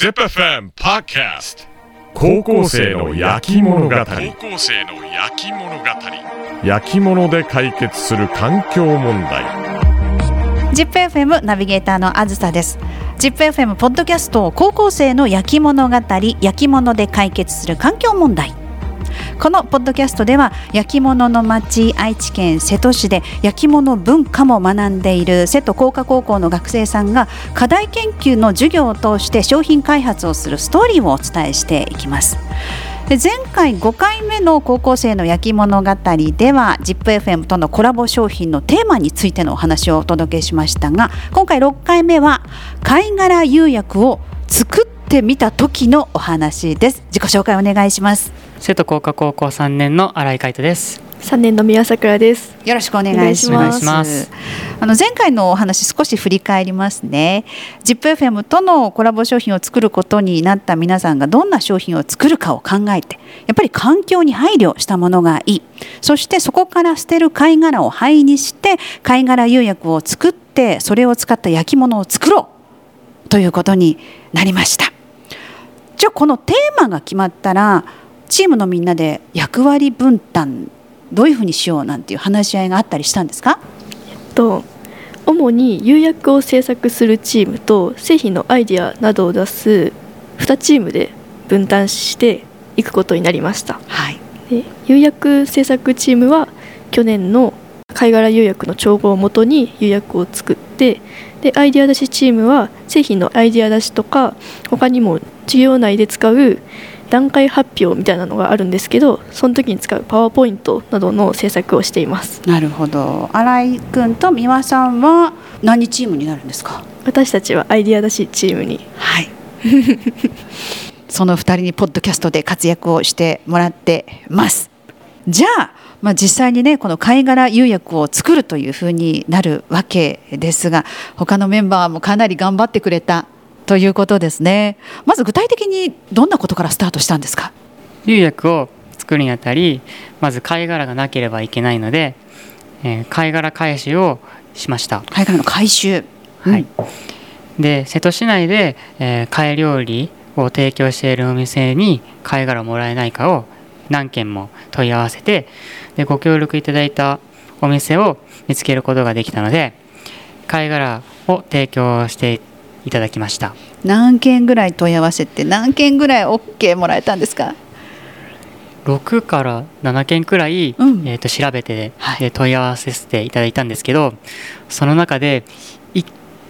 ZIPFM Podcast. 高校生の焼き物語。高校生の焼き物語。焼き物で解決する環境問題。ZIPFM ナビゲーターのあずさです。ZIPFM ポッドキャスト高校生の焼き物語焼き物で解決する環境問題このポッドキャストでは焼き物の町愛知県瀬戸市で焼き物文化も学んでいる瀬戸工科高校の学生さんが課題研究の授業を通して商品開発をするストーリーをお伝えしていきます。で前回5回目の高校生の焼き物語では ZIPFM とのコラボ商品のテーマについてのお話をお届けしましたが今回6回目は貝殻釉薬を作ってみた時のお話です。自己紹介お願いします。瀬戸工科高校3年の新井海斗です。3年の宮桜です。よろしくお願いします。お願いしますあの前回のお話少し振り返りますね。ZIPFM とのコラボ商品を作ることになった皆さんがどんな商品を作るかを考えて、やっぱり環境に配慮したものがいい。そしてそこから捨てる貝殻を灰にして貝殻釉薬を作ってそれを使った焼き物を作ろうということになりました。じゃあこのテーマが決まったらチームのみんなで役割分担どういうふうにしようなんていう話し合いがあったりしたんですか？と主に釉薬を制作するチームと製品のアイデアなどを出す2チームで分担していくことになりました。はいで釉薬制作チームは去年の貝殻釉薬の調合をもとに釉薬を作ってでアイデア出しチームは製品のアイデア出しとか他にも授業内で使う段階発表みたいなのがあるんですけどその時に使うパワーポイントなどの制作をしています。なるほど。新井君と美輪さんは何チームになるんですか？私たちはアイデア出しチームに。はい。その二人にポッドキャストで活躍をしてもらってます。じゃあまあ、実際にねこの貝殻釉薬を作るというふうになるわけですが他のメンバーもかなり頑張ってくれたということですねまず具体的にどんなことからスタートしたんですか？釉薬を作るにあたり、まず貝殻がなければいけないので、えー貝殻返しをしました。貝殻の回収はい。で、瀬戸市内で、えー貝料理を提供しているお店に貝殻をもらえないかを何件も問い合わせて、でご協力いただいたお店を見つけることができたので、貝殻を提供していただきました。何件ぐらい問い合わせて何件ぐらい OK もらえたんですか？6から7件くらい、うん。えー、と調べて、はい。で問い合わせていただいたんですけどその中で1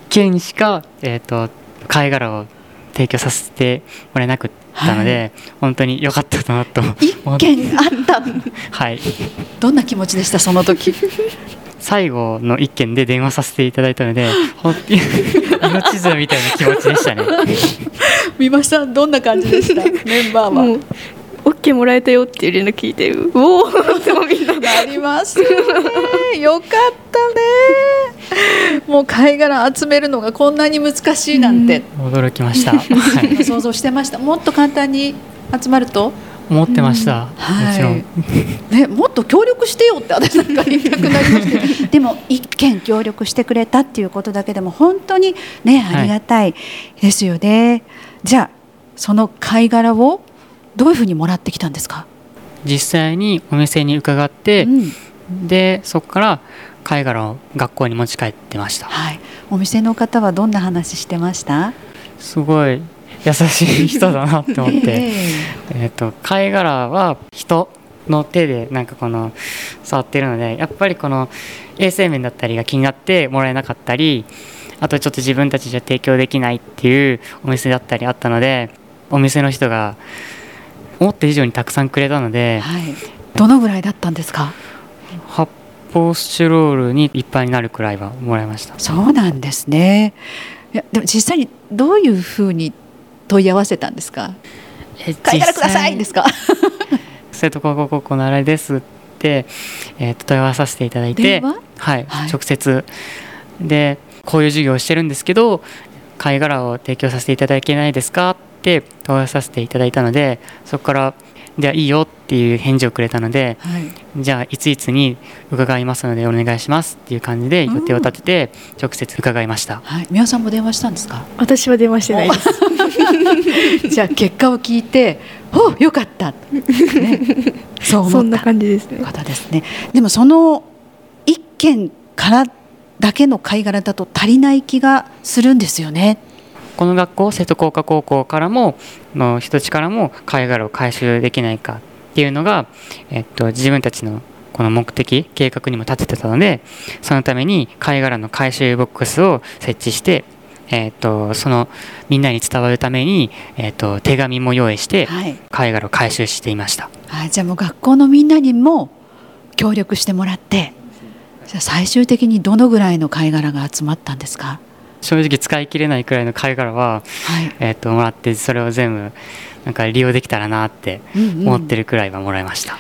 件しか、えー、と貝殻を提供させてもらえなくったので、本当に良かったなと一件あった はい。どんな気持ちでした？その時最後の1件で電話させていただいたので 本当に命綱みたいな気持ちでしたね。美馬さんどんな感じでした？メンバーもう OK もらえたよっていう連絡聞いてうおおってもうみんななりますよね。よかったね。もう貝殻集めるのがこんなに難しいなんて、驚きました、はい、想像してました。もっと簡単に集まると、思ってました、もちろん、ね、もっと協力してよって私なんか言いたくなりました でも一件協力してくれたっていうことだけでも本当にねはい。ありがたいですよね、じゃあその貝殻をどういうふうにもらってきたんですか、実際にお店に伺って、うん。でそこから貝殻を学校に持ち帰ってました。はい、お店の方はどんな話してました？すごい優しい人だなって思って。ええ。っと貝殻は人の手でなんかこの触ってるのでやっぱりこの衛生面だったりが気になってもらえなかったりあとちょっと自分たちじゃ提供できないっていうお店だったりあったのでお店の人が思った以上にたくさんくれたのえではい、どのぐらいだったんですか？発泡スチロールにいっぱいになるくらいはもらいました。そうなんですね。いやでも実際にどういうふうに問い合わせたんですか？え貝殻くださいですか？生徒高校高校の新井ですって、えーと問い合わせさせていただいてはい、はい。直接。でこういう授業をしてるんですけど貝殻を提供させていただけないですか？って問い合わせさせていただいたのでそこからではいいよっていう返事をくれたのではい、じゃあいついつに伺いますのでお願いしますっていう感じで予定を立てて直接伺いました、はい、宮さんも電話したんですか？私は電話してないです。じゃあ結果を聞いて「およかった」ね、そう思った。そんな感じですね。方ですね。でもその一件からだけの貝殻だと足りない気がするんですよね。この学校瀬戸工科高校からもの人たちからも貝殻を回収できないかっていうのが、えっと、自分たちのこの目的計画にも立ててたのでそのために貝殻の回収ボックスを設置して、えっと、そのみんなに伝わるために、えっと、手紙も用意してはい、貝殻を回収していました。はい、じゃあもう学校のみんなにも協力してもらってじゃあ最終的にどのぐらいの貝殻が集まったんですか、正直使い切れないくらいの貝殻は、はい。えっと、もらってそれを全部なんか利用できたらなってうんうん。思ってるくらいはもらいました、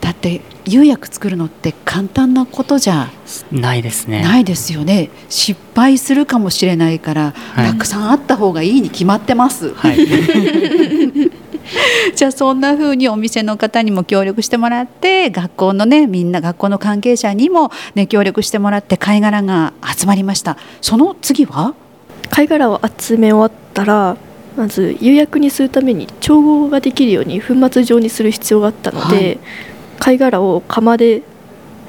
だって釉薬作るのって簡単なことじゃないですね。ないですよね。失敗するかもしれないから、はい。たくさんあった方がいいに決まってます、はい じゃあそんな風にお店の方にも協力してもらって学校のねみんな学校の関係者にも、ね、協力してもらって貝殻が集まりました。その次は？貝殻を集め終わったらまず釉薬にするために調合ができるように粉末状にする必要があったので、はい。貝殻を釜で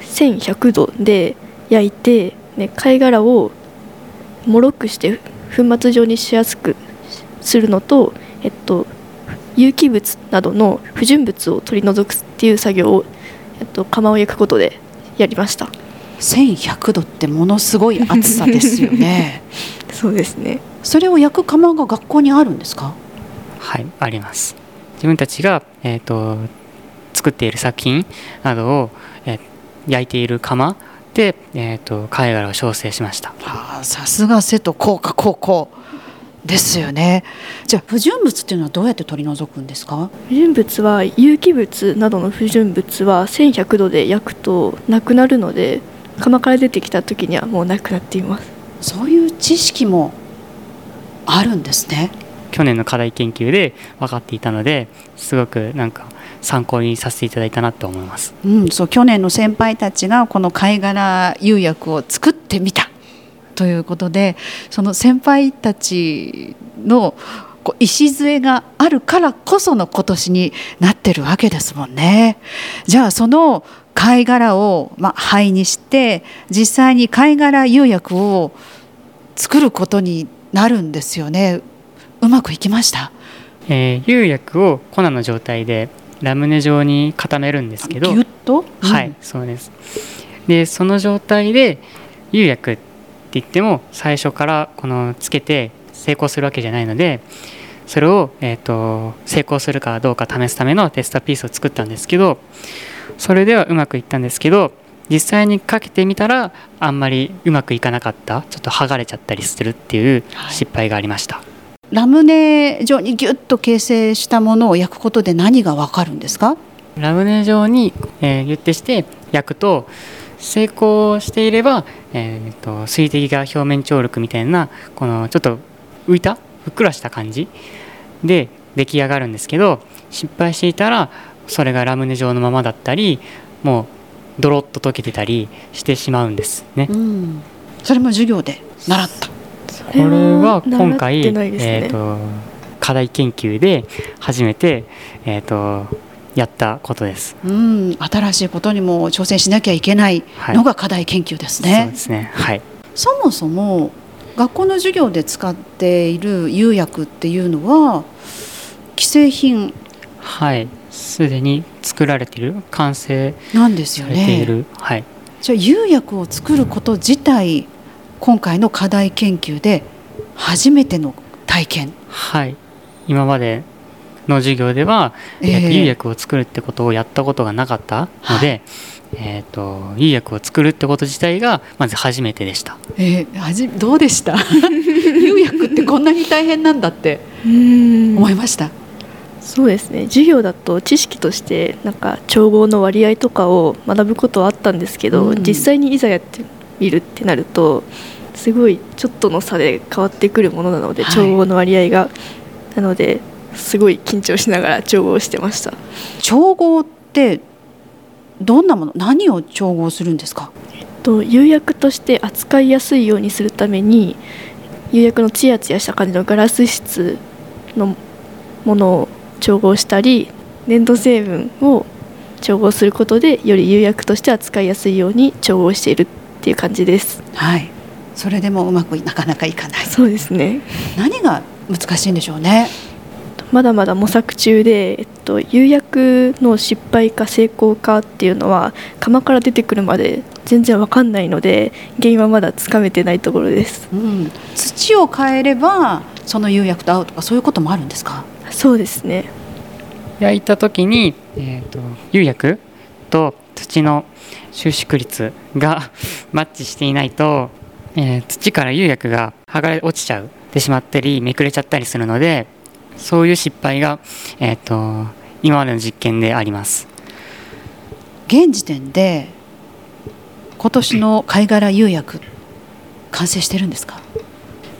1100度で焼いて、ね、貝殻をもろくして粉末状にしやすくするのと、えっと、有機物などの不純物を取り除くっていう作業を、えっと、釜を焼くことでやりました。1100度ってものすごい暑さですよね。そうですね。それを焼く窯が学校にあるんですか？はい、あります。自分たちが、えー、と作っている作品などを、えー焼いている窯で、えー、と貝殻を焼成しました。はあさすが瀬戸工科高校ですよね。じゃあ不純物っていうのはどうやって取り除くんですか？不純物は有機物などの不純物は1100度で焼くとなくなるので釜から出てきた時にはもうなくなっています。そういう知識もあるんですね。去年の課題研究で分かっていたのですごくなんか参考にさせていただいたなと思います。うん、そう去年の先輩たちがこの貝殻釉薬を作ってみたということでその先輩たちのこう礎があるからこその今年になってるわけですもんね。じゃあその貝殻を、まあ、灰にして実際に貝殻釉薬を作ることになるんですよね。うまくいきました？えー釉薬を粉の状態でラムネ状に固めるんですけどぎゅっと、はい、そうです。でその状態で釉薬って言っても最初からこのつけて成功するわけじゃないのでそれを、えー、と成功するかどうか試すためのテストピースを作ったんですけどそれではうまくいったんですけど実際にかけてみたらあんまりうまくいかなかった。ちょっと剥がれちゃったりするっていうはい。失敗がありました。ラムネ状にギュッと形成したものを焼くことで何がわかるんですか？ラムネ状に、えーギュッてして焼くと成功していれば、えーと水滴が表面張力みたいなこのちょっと浮いたふっくらした感じで出来上がるんですけど失敗していたらそれがラムネ状のままだったりもうドロッと溶けてたりしてしまうんですね。うん、それも授業で習った。ここれは今回、ねえー、と課題研究で初めて、えー、とやったことです。うん、新しいことにも挑戦しなきゃいけないのが課題研究ですそうね。ですねはいそもそも学校の授業で使っている釉薬っていうのは既製品はい、すでに作られている完成なんですよされていね。る、はい、じゃあ釉薬を作ること自体今回の課題研究で初めての体験。はい、今までの授業では、ええ。えーと釉薬を作るってことをやったことがなかったので、えー、と釉薬を作るってこと自体がまず初めてでした。えー、はじどうでした？釉薬ってこんなに大変なんだってうん。思いました？そうですね。授業だと知識としてなんか調合の割合とかを学ぶことはあったんですけど、うん。実際にいざやってみるってなるとすごいちょっとの差で変わってくるものなので、はい。調合の割合が。なのですごい緊張しながら調合してました。調合ってどんなもの何を調合するんですか？と釉薬として扱いやすいようにするために釉薬のツヤツヤした感じのガラス質のものを調合したり粘土成分を調合することでより釉薬として扱いやすいように調合しているっていう感じです。はい。それでもうまくなかなかいかない。そうですね。何が難しいんでしょうねまだまだ模索中で、えっと、釉薬の失敗か成功かっていうのは窯から出てくるまで全然わかんないので原因はまだつかめてないところです。うん、土を変えればその釉薬と合うとかそういうこともあるんですか？そうですね。焼いた時に、えー、と釉薬と土の収縮率が マッチしていないと、えー土から釉薬が剥がれ落ちちゃう。てしまったりめくれちゃったりするのでそういう失敗が、えー、と今までの実験であります。現時点で今年の貝殻釉薬完成してるんですか？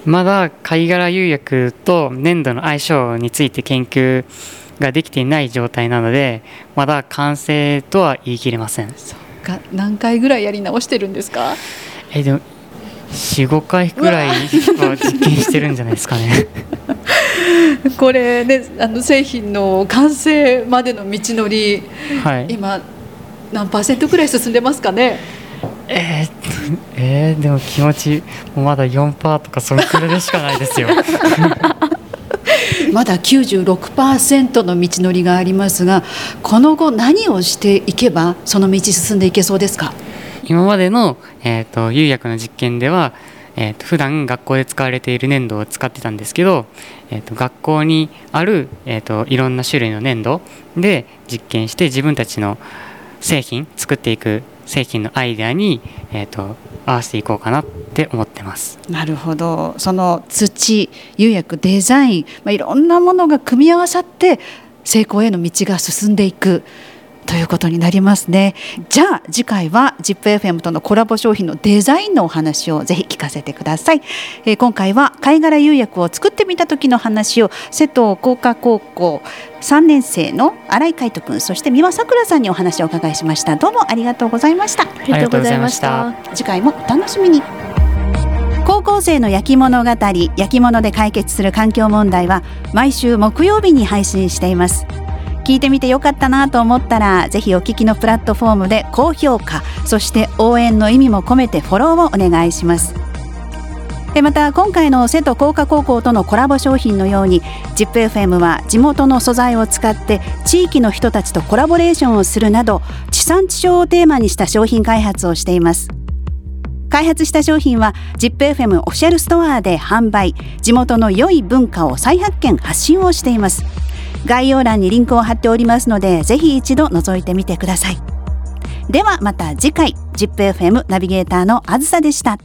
まだ貝殻釉薬と粘土の相性について研究ができていない状態なのでまだ完成とは言い切れません。が何回ぐらいやり直してるんですか？えでも45回くらいは実験してるんじゃないですかね これねあの製品の完成までの道のりはい。今何パーセントくらい進んでますかね？えー えーでも気持ちまだ4パーとかそのくらいでしかないですよ。まだ96%の道のりがありますがこの後何をしていけばその道進んでいけそうですか？今までの、えー、と釉薬の実験では、えー、と普段学校で使われている粘土を使ってたんですけど、えー、と学校にある、えー、といろんな種類の粘土で実験して自分たちの製品作っていく製品のアイデアに、えー、と合わせていこうかなって思ってます。なるほどその土釉薬デザイン、まあ、いろんなものが組み合わさって成功への道が進んでいくということになりますね。じゃあ次回は ZIPFM とのコラボ商品のデザインのお話をぜひ聞かせてください、えー今回は貝殻釉薬を作ってみた時の話を瀬戸工科高校3年生の新井海斗君そして三輪さくらさんにお話をお伺いしました。どうもありがとうございました。ありがとうございました。次回もお楽しみに。高校生の焼き物語焼き物で解決する環境問題は毎週木曜日に配信しています聞いてみてよかったなと思ったらぜひお聞きのプラットフォームで高評価そして応援の意味も込めてフォローをお願いします。でまた今回の瀬戸工科高校とのコラボ商品のように ZIPFM は地元の素材を使って地域の人たちとコラボレーションをするなど地産地消をテーマにした商品開発をしています。開発した商品は ZIPFM オフィシャルストアで販売地元の良い文化を再発見発信をしています。概要欄にリンクを貼っておりますのでぜひ一度覗いてみてください。ではまた次回 ZIPFM ナビゲーターのあずさでした。